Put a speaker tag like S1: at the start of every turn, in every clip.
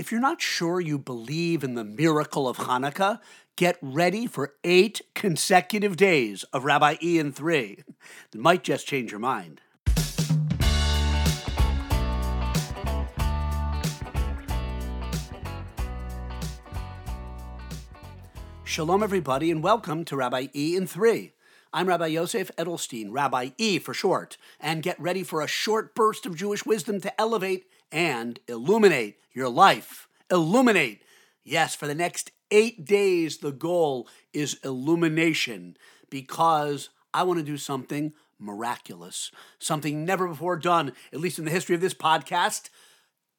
S1: If you're not sure you believe in the miracle of Hanukkah, get ready for eight consecutive days of Rabbi Ian 3. It might just change your mind. Shalom, everybody, and welcome to Rabbi E in 3. I'm Rabbi Yosef Edelstein, Rabbi E for short, and get ready for a short burst of Jewish wisdom to elevate and illuminate your life. Illuminate. Yes, for the next eight days, the goal is illumination because I want to do something miraculous, something never before done, at least in the history of this podcast.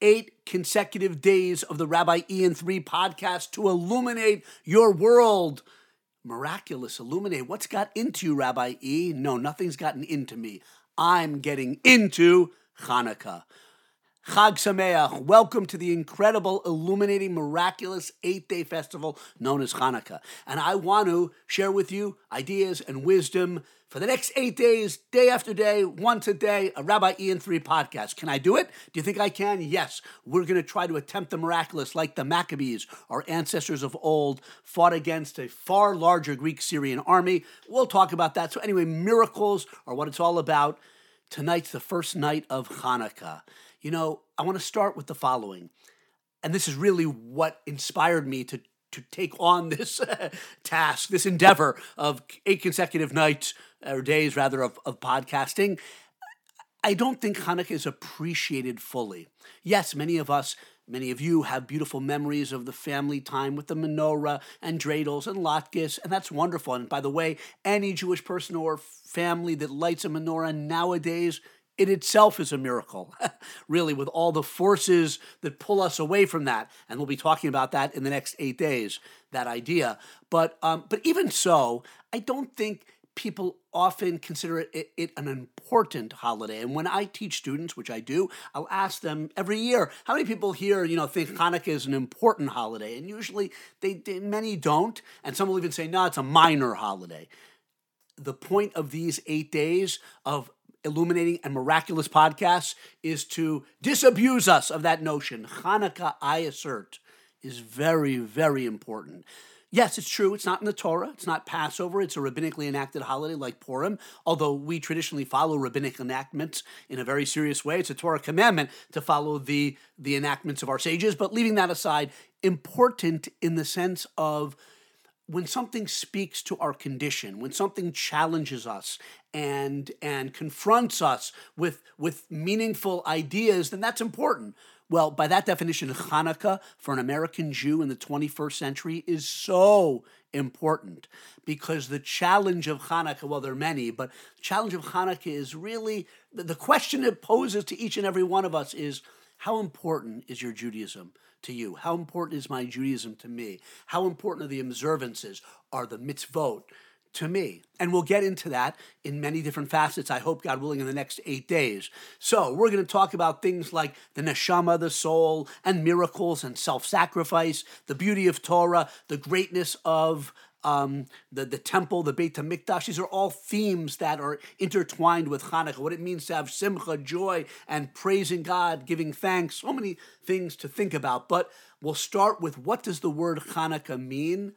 S1: Eight consecutive days of the Rabbi Ian 3 podcast to illuminate your world. Miraculous, illuminate. What's got into you, Rabbi E? No, nothing's gotten into me. I'm getting into Hanukkah. Chag Sameach, welcome to the incredible, illuminating, miraculous eight day festival known as Hanukkah. And I want to share with you ideas and wisdom for the next eight days, day after day, once a day, a Rabbi Ian 3 podcast. Can I do it? Do you think I can? Yes. We're going to try to attempt the miraculous like the Maccabees, our ancestors of old, fought against a far larger Greek Syrian army. We'll talk about that. So, anyway, miracles are what it's all about. Tonight's the first night of Hanukkah. You know, I want to start with the following. And this is really what inspired me to, to take on this task, this endeavor of eight consecutive nights or days, rather, of, of podcasting. I don't think Hanukkah is appreciated fully. Yes, many of us, many of you have beautiful memories of the family time with the menorah and dreidels and latkes, and that's wonderful. And by the way, any Jewish person or family that lights a menorah nowadays it itself is a miracle, really, with all the forces that pull us away from that. And we'll be talking about that in the next eight days, that idea. But, um, but even so, I don't think people often consider it, it, an important holiday. And when I teach students, which I do, I'll ask them every year, how many people here, you know, think Hanukkah is an important holiday? And usually they, they many don't. And some will even say, no, it's a minor holiday. The point of these eight days of illuminating and miraculous podcasts is to disabuse us of that notion. Hanukkah, I assert, is very, very important. Yes, it's true. It's not in the Torah. It's not Passover. It's a rabbinically enacted holiday like Purim, although we traditionally follow rabbinic enactments in a very serious way. It's a Torah commandment to follow the, the enactments of our sages. But leaving that aside, important in the sense of when something speaks to our condition, when something challenges us and and confronts us with with meaningful ideas, then that's important. Well, by that definition, Hanukkah for an American Jew in the 21st century is so important because the challenge of Hanukkah, well, there are many, but the challenge of Hanukkah is really the question it poses to each and every one of us is how important is your Judaism to you? How important is my Judaism to me? How important are the observances? Are the mitzvot? To me. And we'll get into that in many different facets, I hope, God willing, in the next eight days. So, we're going to talk about things like the neshama, the soul, and miracles and self sacrifice, the beauty of Torah, the greatness of um, the, the temple, the Beit HaMikdash. These are all themes that are intertwined with Hanukkah, what it means to have simcha, joy, and praising God, giving thanks. So many things to think about. But we'll start with what does the word Hanukkah mean?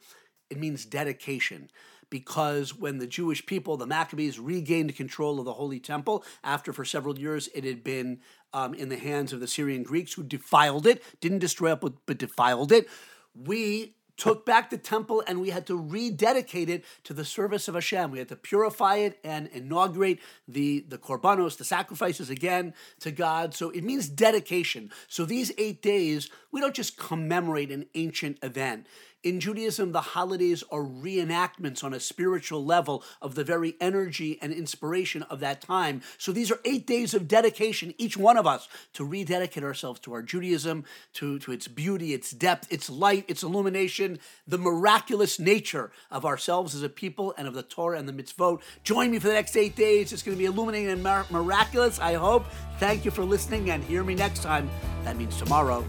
S1: It means dedication because when the Jewish people, the Maccabees, regained control of the Holy Temple after for several years it had been um, in the hands of the Syrian Greeks who defiled it, didn't destroy it, but, but defiled it, we took back the temple and we had to rededicate it to the service of Hashem. We had to purify it and inaugurate the, the korbanos, the sacrifices again to God. So it means dedication. So these eight days, we don't just commemorate an ancient event. In Judaism, the holidays are reenactments on a spiritual level of the very energy and inspiration of that time. So these are eight days of dedication, each one of us, to rededicate ourselves to our Judaism, to, to its beauty, its depth, its light, its illumination, the miraculous nature of ourselves as a people and of the Torah and the mitzvot. Join me for the next eight days. It's going to be illuminating and miraculous, I hope. Thank you for listening and hear me next time. That means tomorrow.